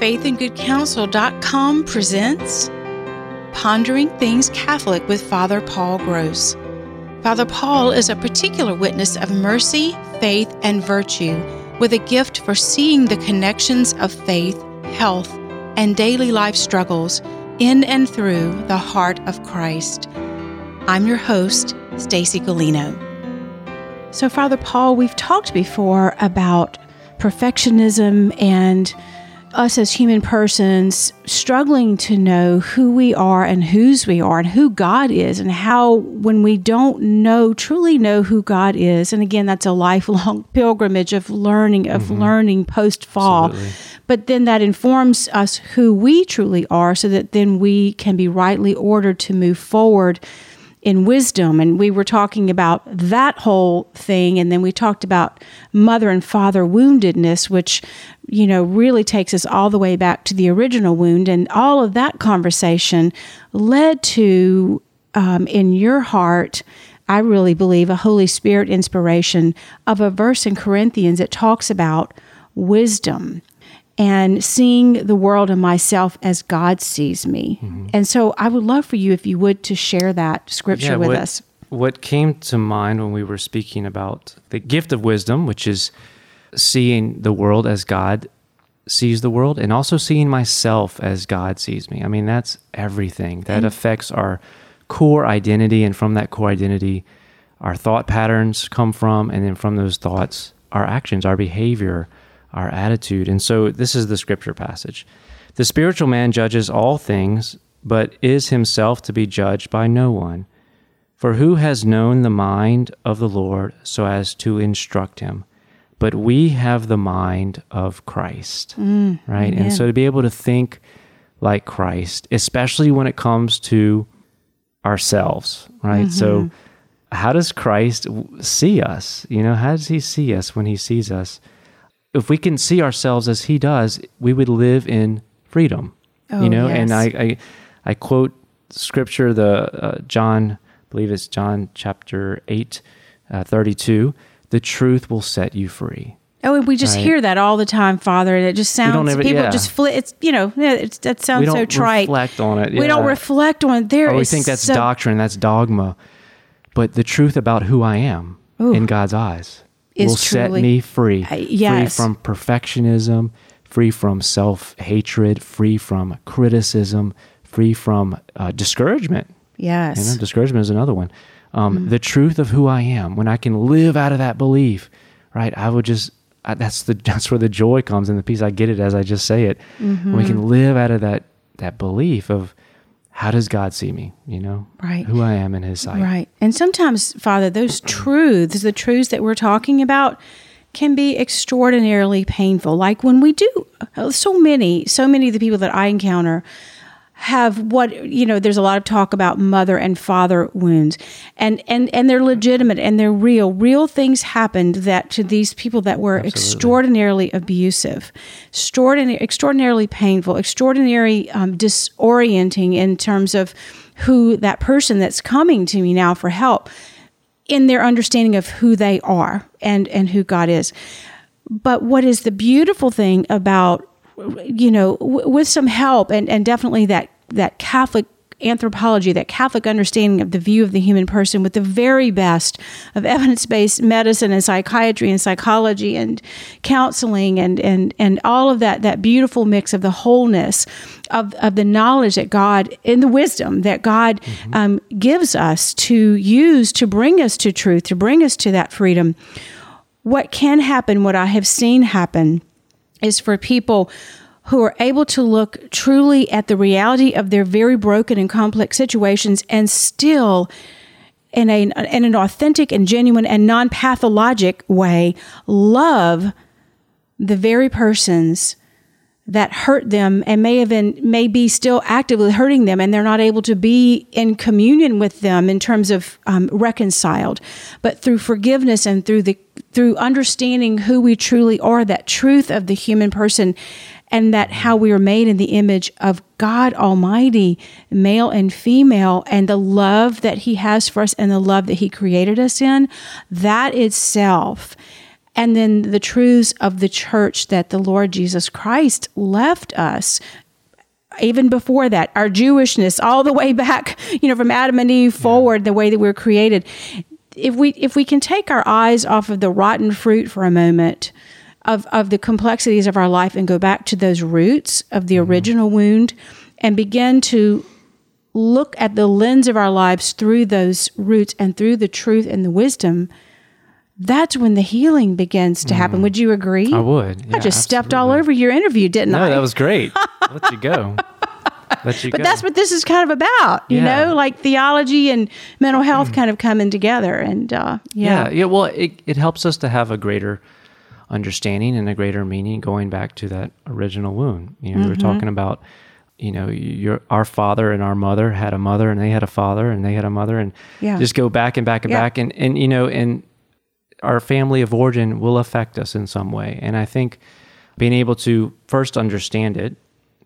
faithandgoodcounsel.com presents Pondering Things Catholic with Father Paul Gross. Father Paul is a particular witness of mercy, faith, and virtue with a gift for seeing the connections of faith, health, and daily life struggles in and through the heart of Christ. I'm your host, Stacy Galino. So, Father Paul, we've talked before about perfectionism and us as human persons struggling to know who we are and whose we are and who God is and how when we don't know truly know who God is. And again that's a lifelong pilgrimage of learning of mm-hmm. learning post fall but then that informs us who we truly are so that then we can be rightly ordered to move forward in wisdom. And we were talking about that whole thing. And then we talked about mother and father woundedness, which, you know, really takes us all the way back to the original wound. And all of that conversation led to, um, in your heart, I really believe, a Holy Spirit inspiration of a verse in Corinthians that talks about wisdom and seeing the world and myself as God sees me. Mm-hmm. And so I would love for you, if you would, to share that scripture yeah, with what, us. What came to mind when we were speaking about the gift of wisdom, which is seeing the world as God sees the world and also seeing myself as God sees me. I mean, that's everything. That and, affects our core identity. And from that core identity, our thought patterns come from. And then from those thoughts, our actions, our behavior our attitude. And so this is the scripture passage. The spiritual man judges all things, but is himself to be judged by no one. For who has known the mind of the Lord so as to instruct him? But we have the mind of Christ, mm, right? Amen. And so to be able to think like Christ, especially when it comes to ourselves, right? Mm-hmm. So, how does Christ see us? You know, how does he see us when he sees us? If we can see ourselves as he does, we would live in freedom. Oh, you know, yes. and I, I, I quote scripture, the uh, John, I believe it's John chapter 8, uh, 32, the truth will set you free. Oh, and we just right? hear that all the time, Father, and it just sounds ever, people yeah. just flip. It's you know, it's, that sounds so trite. Reflect on it. Yeah. We don't reflect on it. There, or we think that's so, doctrine, that's dogma, but the truth about who I am Ooh. in God's eyes will set me free. Uh, yes. Free from perfectionism, free from self hatred, free from criticism, free from uh, discouragement. Yes. You know, discouragement is another one. Um, mm. The truth of who I am, when I can live out of that belief, right? I would just, I, that's the that's where the joy comes and the peace. I get it as I just say it. Mm-hmm. When we can live out of that that belief of how does God see me? You know, right? Who I am in His sight, right? And sometimes, Father, those mm. truths, the truths that we're talking about, can be extraordinarily painful. Like when we do, uh, so many, so many of the people that I encounter have what you know there's a lot of talk about mother and father wounds. And and and they're legitimate and they're real. Real things happened that to these people that were Absolutely. extraordinarily abusive extraordinary, extraordinarily painful extraordinary um, disorienting in terms of who that person that's coming to me now for help in their understanding of who they are and and who God is. But what is the beautiful thing about you know, w- with some help and, and definitely that, that Catholic anthropology, that Catholic understanding of the view of the human person with the very best of evidence based medicine and psychiatry and psychology and counseling and, and, and all of that, that beautiful mix of the wholeness of, of the knowledge that God, in the wisdom that God mm-hmm. um, gives us to use to bring us to truth, to bring us to that freedom. What can happen, what I have seen happen, is for people who are able to look truly at the reality of their very broken and complex situations and still in, a, in an authentic and genuine and non-pathologic way love the very persons that hurt them and may have been may be still actively hurting them and they're not able to be in communion with them in terms of um, reconciled. But through forgiveness and through the through understanding who we truly are that truth of the human person and that how we are made in the image of God Almighty, male and female, and the love that He has for us and the love that He created us in, that itself and then the truths of the church that the Lord Jesus Christ left us even before that, our Jewishness, all the way back, you know, from Adam and Eve forward, the way that we are created. If we if we can take our eyes off of the rotten fruit for a moment, of of the complexities of our life, and go back to those roots of the Mm-hmm. original wound, and begin to look at the lens of our lives through those roots and through the truth and the wisdom. That's when the healing begins to happen. Would you agree? Mm-hmm. I would. I Yeah, just stepped all over your interview, didn't No, I? No, that was great. Let you go. Let you But go. that's what this is kind of about, you Yeah. know, like theology and mental health kind of coming together. And uh, yeah, yeah, yeah. Well, it it helps us to have a greater understanding and a greater meaning going back to that original wound. You know, we were Mm-hmm. talking about, you know, your our father and our mother had a mother and they had a father and they had a mother and Yeah. just go back and back and Yeah. back and and you know and our family of origin will affect us in some way. And I think being able to first understand it,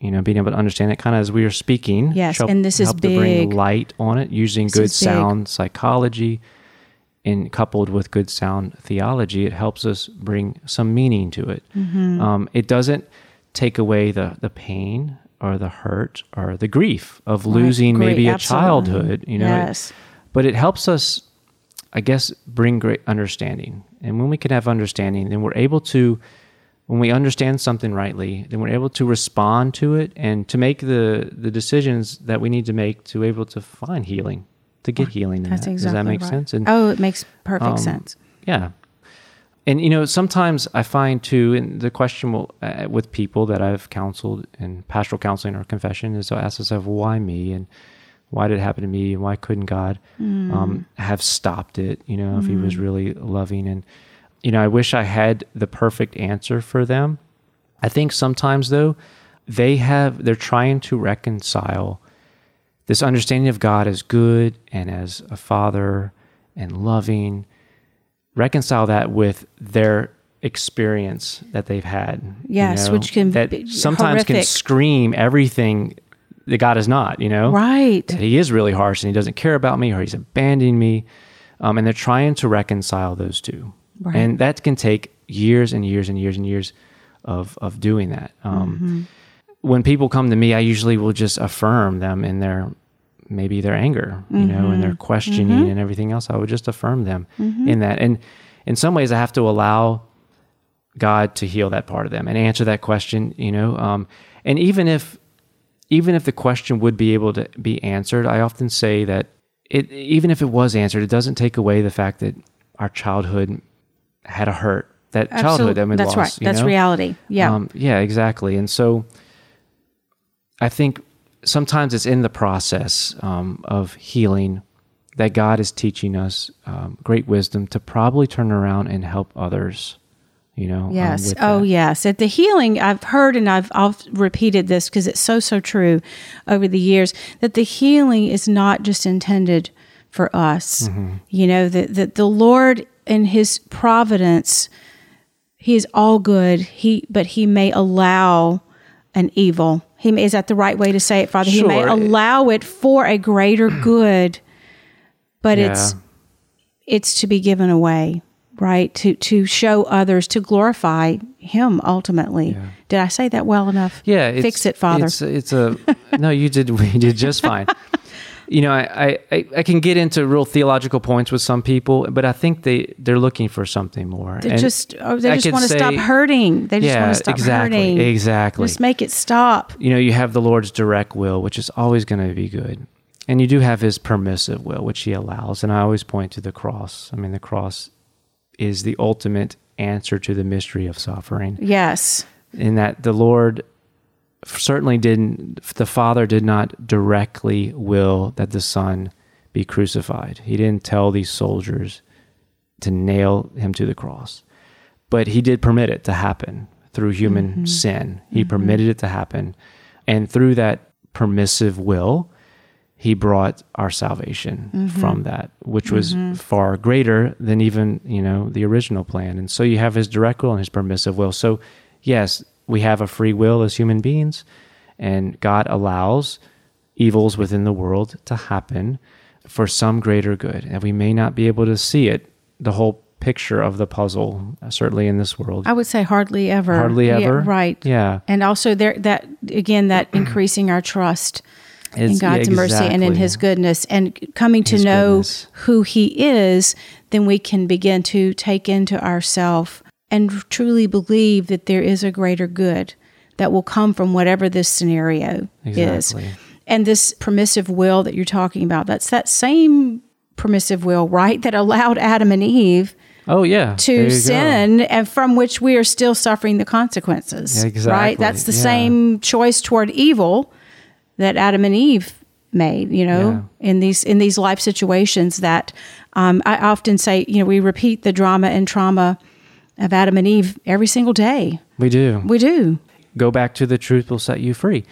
you know, being able to understand it kind of as we are speaking. Yes, help- and this is help to bring light on it using This good big. sound psychology and coupled with good sound theology, it helps us bring some meaning to it. Mm-hmm. Um, it doesn't take away the, the pain or the hurt or the grief of losing Great, maybe a absolutely. childhood, you know, Yes. but it helps us, I guess, bring great understanding. And when we can have understanding, then we're able to, when we understand something rightly, then we're able to respond to it and to make the, the decisions that we need to make to able to find healing, to get healing. in That's that. exactly Does that make right. sense? And oh, it makes perfect um, sense. yeah. And you know, sometimes I find too, and the question will, uh, with people that I've counseled in pastoral counseling or confession is I ask myself, why me, and why did it happen to me, and why couldn't God um, have stopped it? You know, if He was really loving, and you know, I wish I had the perfect answer for them. I think sometimes though, they have they're trying to reconcile this understanding of God as good and as a father and loving, reconcile that with their experience that they've had. you Yes, which can that sometimes can scream everything that God is not. You know, Right. That He is really harsh and He doesn't care about me or He's abandoning me, um, and they're trying to reconcile those two, Right. and that can take years and years and years and years of of doing that. Um, Mm-hmm. When people come to me, I usually will just affirm them in their maybe their anger, you know, and Mm-hmm. their questioning and everything else. I would just affirm them in that, and in some ways, I have to allow God to heal that part of them and answer that question, you know. Um, and even if even if the question would be able to be answered, I often say that it even if it was answered, it doesn't take away the fact that our childhood had a hurt. That childhood that we That's lost. right. you That's know? reality. Yeah. Um, yeah, exactly. And so I think sometimes it's in the process um, of healing that God is teaching us um, great wisdom to probably turn around and help others. You know. um, Yes. with oh, that. yes. At the healing, I've heard and I've, I've repeated this because it's so, so true over the years that the healing is not just intended for us. Mm-hmm. You know, that the, the Lord in his providence, he is all good. He, but he may allow an evil. He may, is that the right way to say it, Father? He may allow it for a greater good, but it's, it's to be given away right to to show others to glorify him ultimately Yeah. did i say that well enough Yeah, it's, fix it father It's, it's a no. You did. We did just fine. you know, I, I I can get into real theological points with some people, but I think they they're looking for something more. they just oh, they I just want to stop hurting they just yeah, want to stop exactly, hurting exactly. just make it stop you know, you have the Lord's direct will, which is always going to be good. And you do have his permissive will, which he allows. And I always point to the cross. I mean, the cross is the ultimate answer to the mystery of suffering, yes in that the Lord certainly didn't, the Father did not directly will that the Son be crucified. He didn't tell these soldiers to nail him to the cross, but he did permit it to happen through human mm-hmm. sin. He mm-hmm. permitted it to happen. And through that permissive will, he brought our salvation mm-hmm. from that, which was mm-hmm. far greater than even, you know, the original plan. And so you have his direct will and his permissive will. So yes, we have a free will as human beings, and God allows evils within the world to happen for some greater good. And we may not be able to see it, the whole picture of the puzzle, certainly in this world. I would say hardly ever. Hardly Yeah, ever? right. Yeah. And also there that again that increasing our trust in God's yeah, mercy and in his goodness and coming to His know goodness. who he is, then we can begin to take into ourself and truly believe that there is a greater good that will come from whatever this scenario Exactly. is. And this permissive will that you're talking about, that's that same permissive will, right? That allowed Adam and Eve Oh yeah. To you go. sin and from which we are still suffering the consequences. Exactly. Right? That's the Yeah. same choice toward evil that Adam and Eve made, you know, in these in these life situations that um, I often say, you know, we repeat the drama and trauma of Adam and Eve every single day. We do. We do. Go back to the truth will set you free.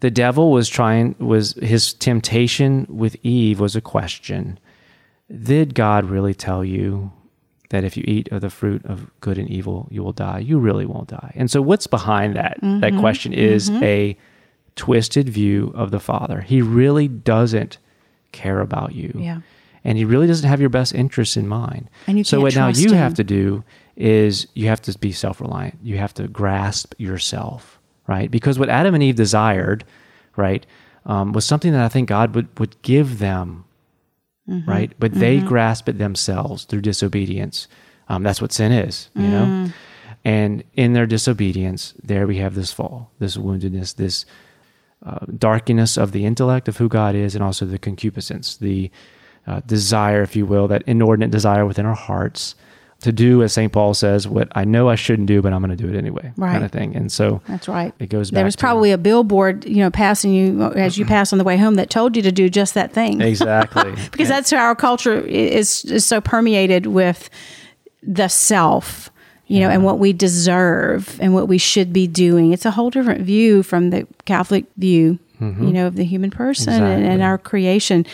The devil was trying was his temptation with Eve was a question. Did God really tell you that if you eat of the fruit of good and evil, you will die? You really won't die. And so what's behind that? That Mm-hmm. question is a twisted view of the Father. He really doesn't care about you. Yeah. And he really doesn't have your best interests in mind. And you so what now you him. have to do is you have to be self-reliant. You have to grasp yourself, right? Because what Adam and Eve desired, right, um, was something that I think God would, would give them, Mm-hmm. right? But they grasp it themselves through disobedience. Um, that's what sin is, you Mm. know? And in their disobedience, there we have this fall, this woundedness, this uh, darkness of the intellect of who God is, and also the concupiscence, the uh, desire, if you will, that inordinate desire within our hearts to do, as St. Paul says, what I know I shouldn't do, but I'm going to do it anyway, Right. kind of thing. And so That's right. it goes back. There was probably a billboard, you know, passing you as you pass on the way home that told you to do just that thing. exactly because that's how our culture is is so permeated with the self you know and what we deserve and what we should be doing. It's a whole different view from the catholic view you know of the human person and, and Mm-hmm. Our creation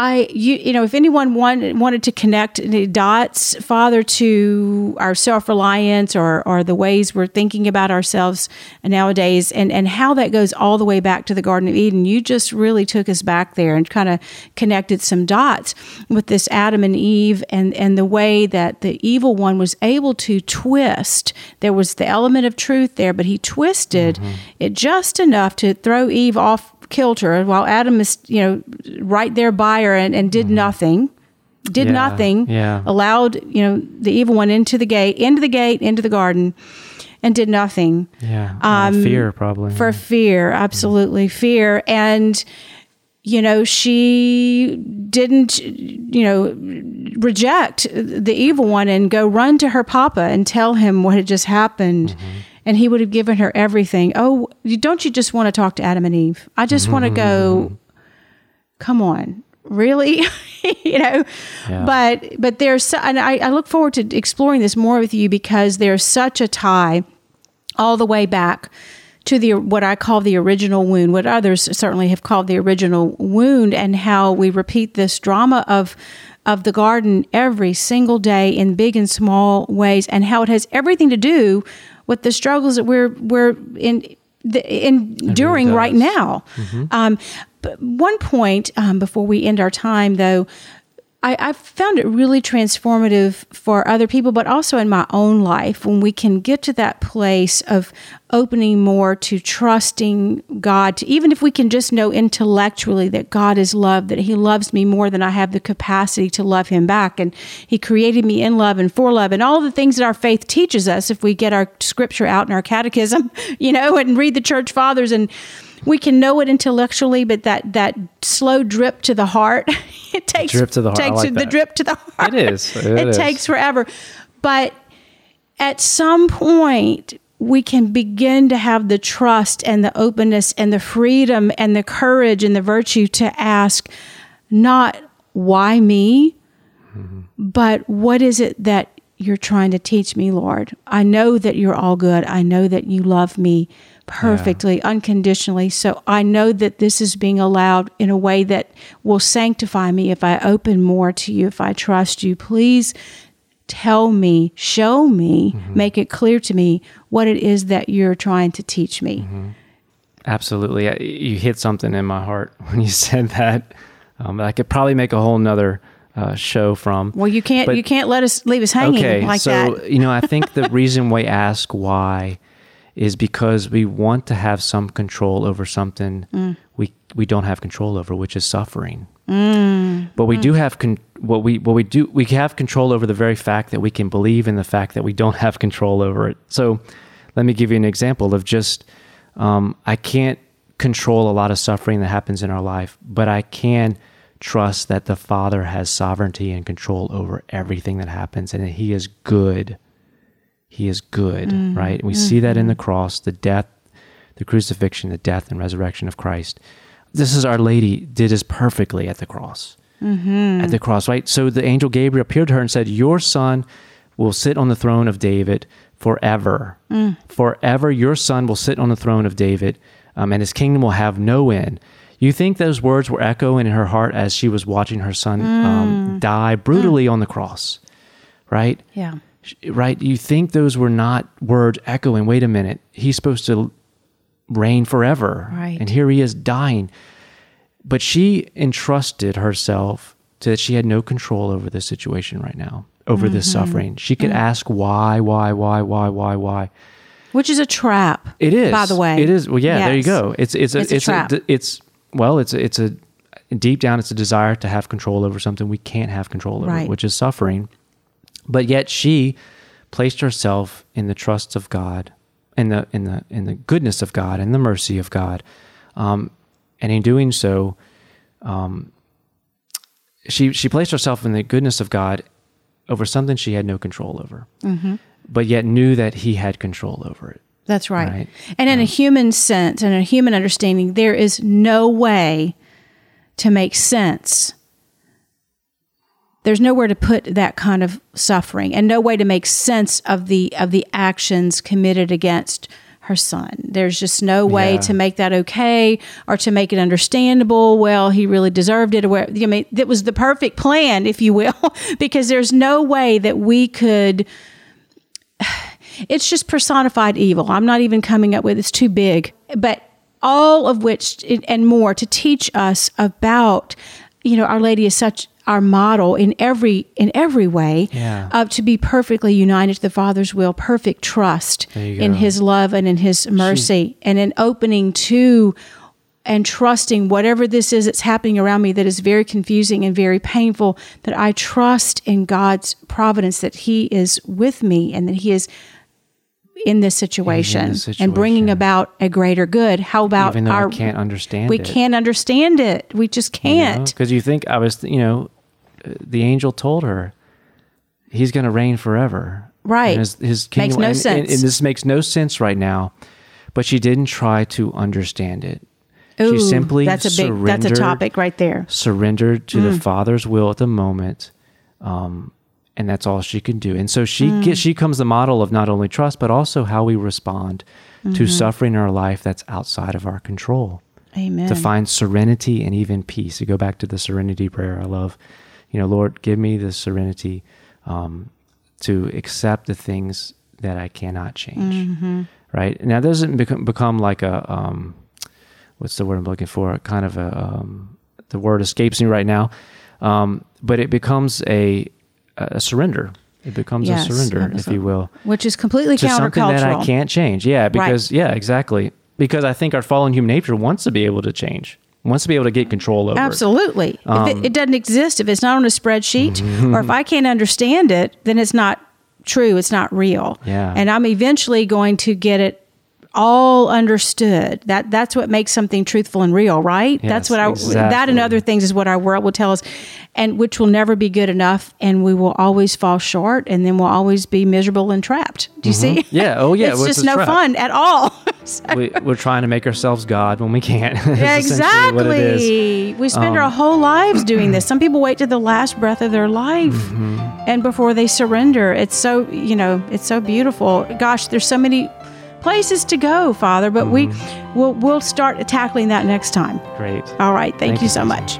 I, you, you know, if anyone wanted wanted to connect the dots, Father, to our self reliance or or the ways we're thinking about ourselves nowadays, and and how that goes all the way back to the Garden of Eden, you just really took us back there and kind of connected some dots with this Adam and Eve, and and the way that the evil one was able to twist. There was the element of truth there, but he twisted Mm-hmm. it just enough to throw Eve off kilter while Adam is, you know, right there by her and, and did nothing. Did Mm-hmm. Yeah, nothing. yeah. Allowed, you know, the evil one into the gate, into the gate, into the garden, and did nothing yeah, uh, fear probably Um, for fear, absolutely fear. And, you know, she didn't, you know, reject the evil one and go run to her papa and tell him what had just happened. And he would have given her everything. Oh, don't you just want to talk to Adam and Eve? I just want to go, mm-hmm. come on, really? you know? Yeah. But, but there's, so- and I, I look forward to exploring this more with you because there's such a tie all the way back to the what I call the original wound, what others certainly have called the original wound, and how we repeat this drama of of the garden every single day in big and small ways, and how it has everything to do with the struggles that we're we're in. The, enduring right does. now. Um, but one point um, before we end our time, though, I, I found it really transformative for other people, but also in my own life when we can get to that place of opening more to trusting God, to even if we can just know intellectually that God is love, that He loves me more than I have the capacity to love Him back. And He created me in love and for love, and all the things that our faith teaches us if we get our scripture out in our catechism, you know, and read the church fathers and we can know it intellectually, but that that slow drip to the heart, it takes Drip to the heart. I Takes like the that. drip to the heart. It is. It It, is. takes forever, but at some point we can begin to have the trust and the openness and the freedom and the courage and the virtue to ask, not why me, mm-hmm. but what is it that you're trying to teach me, Lord? I know that you're all good. I know that you love me perfectly, unconditionally. So I know that this is being allowed in a way that will sanctify me if I open more to you, if I trust you. Please tell me, show me, make it clear to me what it is that you're trying to teach me. Absolutely. I- You hit something in my heart when you said that. Um, I could probably make a whole nother uh, show from. Well, you can't But- you can't let us leave us hanging okay, like so that. you know, I think the reason we ask why is because we want to have some control over something Mm. we we don't have control over, which is suffering. Mm. But we do have con- what we what we do we have control over the very fact that we can believe in the fact that we don't have control over it. So, let me give you an example of just um, I can't control a lot of suffering that happens in our life, but I can trust that the Father has sovereignty and control over everything that happens, and that He is good. He is good, mm. right? We mm, see that in mm. the cross, the death, the crucifixion, the death and resurrection of Christ. This is Our Lady did this perfectly at the cross. Mm-hmm. At the cross, right? So the angel Gabriel appeared to her and said, Your son will sit on the throne of David forever. Forever, your son will sit on the throne of David, um, and his kingdom will have no end. You think those words were echoing in her heart as she was watching her son um, die brutally on the cross, right? Yeah. Right? You think those were not words echoing. Wait a minute, he's supposed to reign forever, Right. And here he is dying. But she entrusted herself to that she had no control over this situation right now, over this Mm-hmm. suffering. She could ask why, why, why, why, why, why. Which is a trap. It is, By the way. it is. Well, yeah, there you go. It's it's a It's a it's trap. it's well, it's a, it's a deep down, it's a desire to have control over something we can't have control over, Right. which is suffering. But yet she placed herself in the trust of God, in the in the in the goodness of God, and the mercy of God, um, and in doing so, um, she she placed herself in the goodness of God over something she had no control over, Mm-hmm. but yet knew that He had control over it. That's right. Right. And in a human sense and a human understanding, there is no way to make sense. There's nowhere to put that kind of suffering and no way to make sense of the of the actions committed against her son. There's just no way Yeah. to make that okay or to make it understandable. Well, he really deserved it or I mean that was the perfect plan, if you will, because there's no way that we could it's just personified evil. I'm not even coming up with it's too big, but all of which and more to teach us about, you know, Our Lady is such our model in every in every way Yeah. of to be perfectly united to the Father's will, perfect trust in go. His love and in His mercy, and an opening to and trusting whatever this is that's happening around me that is very confusing and very painful, that I trust in God's providence that He is with me and that He is in this situation, this and bringing about a greater good. How about Even though our? I can't understand we it. can't understand it. We just can't. because you think I was, you know, uh, the angel told her he's going to reign forever, Right. And his, his Makes no and, and- sense. and this makes no sense right now. But she didn't try to understand it. Ooh, she simply that's a big. That's a topic right there. Surrendered to Mm. the Father's will at the moment, um, and that's all she can do. And so she Mm. gets, she comes the model of not only trust but also how we respond Mm-hmm. to suffering in our life that's outside of our control Amen. to find serenity and even peace. To go back to the serenity prayer, I love, you know, Lord, give me the serenity um, to accept the things that I cannot change. Mm-hmm. Right now, it doesn't become become like a um, what's the word I'm looking for? Kind of a um, the word escapes me right now, um, but it becomes a a surrender. It becomes Yes, a surrender, if you will Which is completely to something that I can't change. Yeah, because yeah, exactly. Because I think our fallen human nature wants to be able to change, wants to be able to get control over. it. Absolutely. if Um, it, it doesn't exist, if it's not on a spreadsheet, or if I can't understand it, then it's not true. It's not real. Yeah. And I'm eventually going to get it all understood. That that's what makes something truthful and real, right? that's what I that and other things is what our world will tell us, and which will never be good enough, and we will always fall short, and then we'll always be miserable and trapped. Do you see? Mm-hmm. Yeah. Oh, yeah. it's What's just the no trap? fun at all. we, we're trying to make ourselves God when we can't. Yeah, what it is. exactly. We spend Um, our whole lives doing this. Some people wait to the last breath of their life Mm-hmm. and before they surrender. It's so, you know, it's so beautiful. Gosh, there's so many places to go, Father, but Mm-hmm. we we'll we'll start tackling that next time. Great. All right. Thank, Thank you you, so much.